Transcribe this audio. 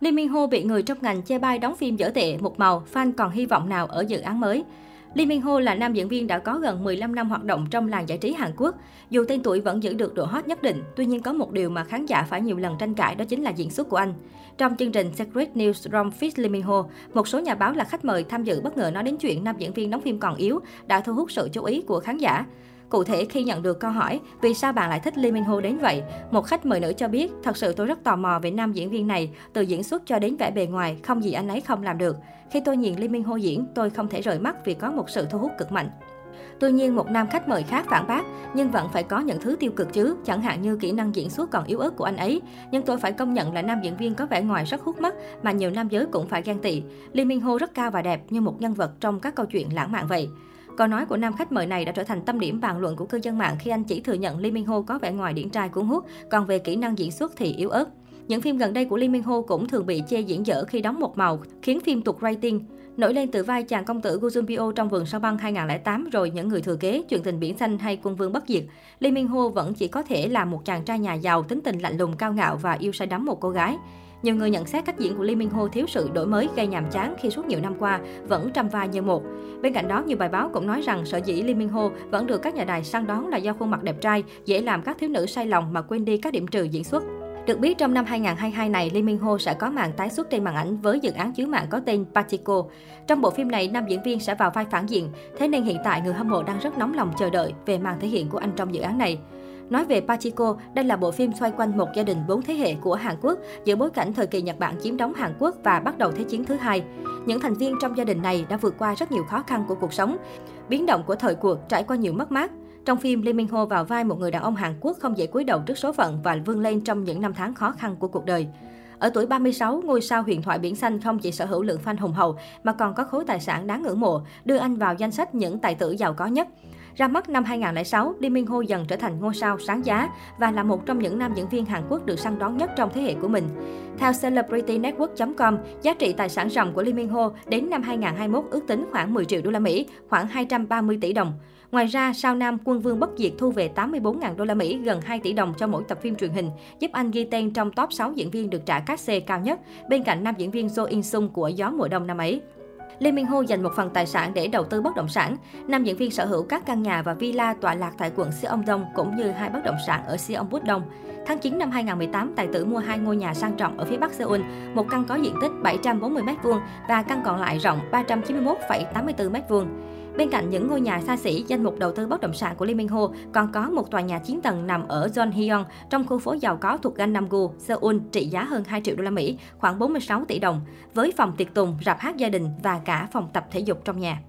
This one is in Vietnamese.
Lee Min Ho bị người trong ngành chê bai đóng phim dở tệ, một màu, fan còn hy vọng nào ở dự án mới? Lee Min Ho là nam diễn viên đã có gần 15 năm hoạt động trong làng giải trí Hàn Quốc. Dù tên tuổi vẫn giữ được độ hot nhất định, tuy nhiên có một điều mà khán giả phải nhiều lần tranh cãi đó chính là diễn xuất của anh. Trong chương trình Secret News from Fit Lee Min Ho, một số nhà báo là khách mời tham dự bất ngờ nói đến chuyện nam diễn viên đóng phim còn yếu đã thu hút sự chú ý của khán giả. Cụ thể khi nhận được câu hỏi vì sao bạn lại thích Lee Min Ho đến vậy, một khách mời nữ cho biết thật sự tôi rất tò mò về nam diễn viên này, từ diễn xuất cho đến vẻ bề ngoài, không gì anh ấy không làm được. Khi tôi nhìn Lee Min Ho diễn, tôi không thể rời mắt vì có một sự thu hút cực mạnh. Tuy nhiên, một nam khách mời khác phản bác, nhưng vẫn phải có những thứ tiêu cực chứ, chẳng hạn như kỹ năng diễn xuất còn yếu ớt của anh ấy. Nhưng tôi phải công nhận là nam diễn viên có vẻ ngoài rất hút mắt, mà nhiều nam giới cũng phải ghen tị. Lee Min Ho rất cao và đẹp như một nhân vật trong các câu chuyện lãng mạn vậy. Câu nói của nam khách mời này đã trở thành tâm điểm bàn luận của cư dân mạng khi anh chỉ thừa nhận Lee Min Ho có vẻ ngoài điển trai cuốn hút, còn về kỹ năng diễn xuất thì yếu ớt. Những phim gần đây của Lee Min Ho cũng thường bị chê diễn dở khi đóng một màu, khiến phim tụt rating. Nổi lên từ vai chàng công tử Go trong vườn sao băng 2008 rồi những người thừa kế, chuyện tình biển xanh hay quân vương bất diệt. Lee Min Ho vẫn chỉ có thể là một chàng trai nhà giàu, tính tình lạnh lùng cao ngạo và yêu say đắm một cô gái. Nhiều người nhận xét cách diễn của Lee Min Ho thiếu sự đổi mới gây nhàm chán khi suốt nhiều năm qua vẫn trăm vai như một. Bên cạnh đó, nhiều bài báo cũng nói rằng sở dĩ Lee Min Ho vẫn được các nhà đài săn đón là do khuôn mặt đẹp trai, dễ làm các thiếu nữ say lòng mà quên đi các điểm trừ diễn xuất. Được biết trong năm 2022 này, Lee Min Ho sẽ có màn tái xuất trên màn ảnh với dự án chiếu mạng có tên Patico. Trong bộ phim này, nam diễn viên sẽ vào vai phản diện, thế nên hiện tại người hâm mộ đang rất nóng lòng chờ đợi về màn thể hiện của anh trong dự án này. Nói về Pachiko, đây là bộ phim xoay quanh một gia đình bốn thế hệ của Hàn Quốc giữa bối cảnh thời kỳ Nhật Bản chiếm đóng Hàn Quốc và bắt đầu Thế chiến thứ hai. Những thành viên trong gia đình này đã vượt qua rất nhiều khó khăn của cuộc sống, biến động của thời cuộc, trải qua nhiều mất mát. Trong phim, Lee Min Ho vào vai một người đàn ông Hàn Quốc không dễ cúi đầu trước số phận và vươn lên trong những năm tháng khó khăn của cuộc đời. Ở tuổi 36, ngôi sao huyền thoại biển xanh không chỉ sở hữu lượng fan hùng hậu mà còn có khối tài sản đáng ngưỡng mộ, đưa anh vào danh sách những tài tử giàu có nhất. Ra mắt năm 2006, Lee Min Ho dần trở thành ngôi sao sáng giá và là một trong những nam diễn viên Hàn Quốc được săn đón nhất trong thế hệ của mình. Theo CelebrityNetwork.com, giá trị tài sản ròng của Lee Min Ho đến năm 2021 ước tính khoảng 10 triệu đô la Mỹ, khoảng 230 tỷ đồng. Ngoài ra, sao nam Quân Vương Bất Diệt thu về 84.000 đô la Mỹ, gần 2 tỷ đồng cho mỗi tập phim truyền hình, giúp anh ghi tên trong top 6 diễn viên được trả cát xê cao nhất, bên cạnh nam diễn viên Jo In Sung của Gió mùa đông năm ấy. Lê Minh Ho dành một phần tài sản để đầu tư bất động sản. Nam diễn viên sở hữu các căn nhà và villa tọa lạc tại quận Seong Đông cũng như hai bất động sản ở Seong Bút Đông. Tháng 9 năm 2018, tài tử mua hai ngôi nhà sang trọng ở phía Bắc Seoul, một căn có diện tích 740 m2 và căn còn lại rộng 391,84 m2. Bên cạnh những ngôi nhà xa xỉ, danh mục đầu tư bất động sản của Lee Min Ho còn có một tòa nhà 9 tầng nằm ở Jeonhyun trong khu phố giàu có thuộc Gangnam-gu, Seoul trị giá hơn 2 triệu đô la Mỹ, khoảng 46 tỷ đồng, với phòng tiệc tùng, rạp hát gia đình và cả phòng tập thể dục trong nhà.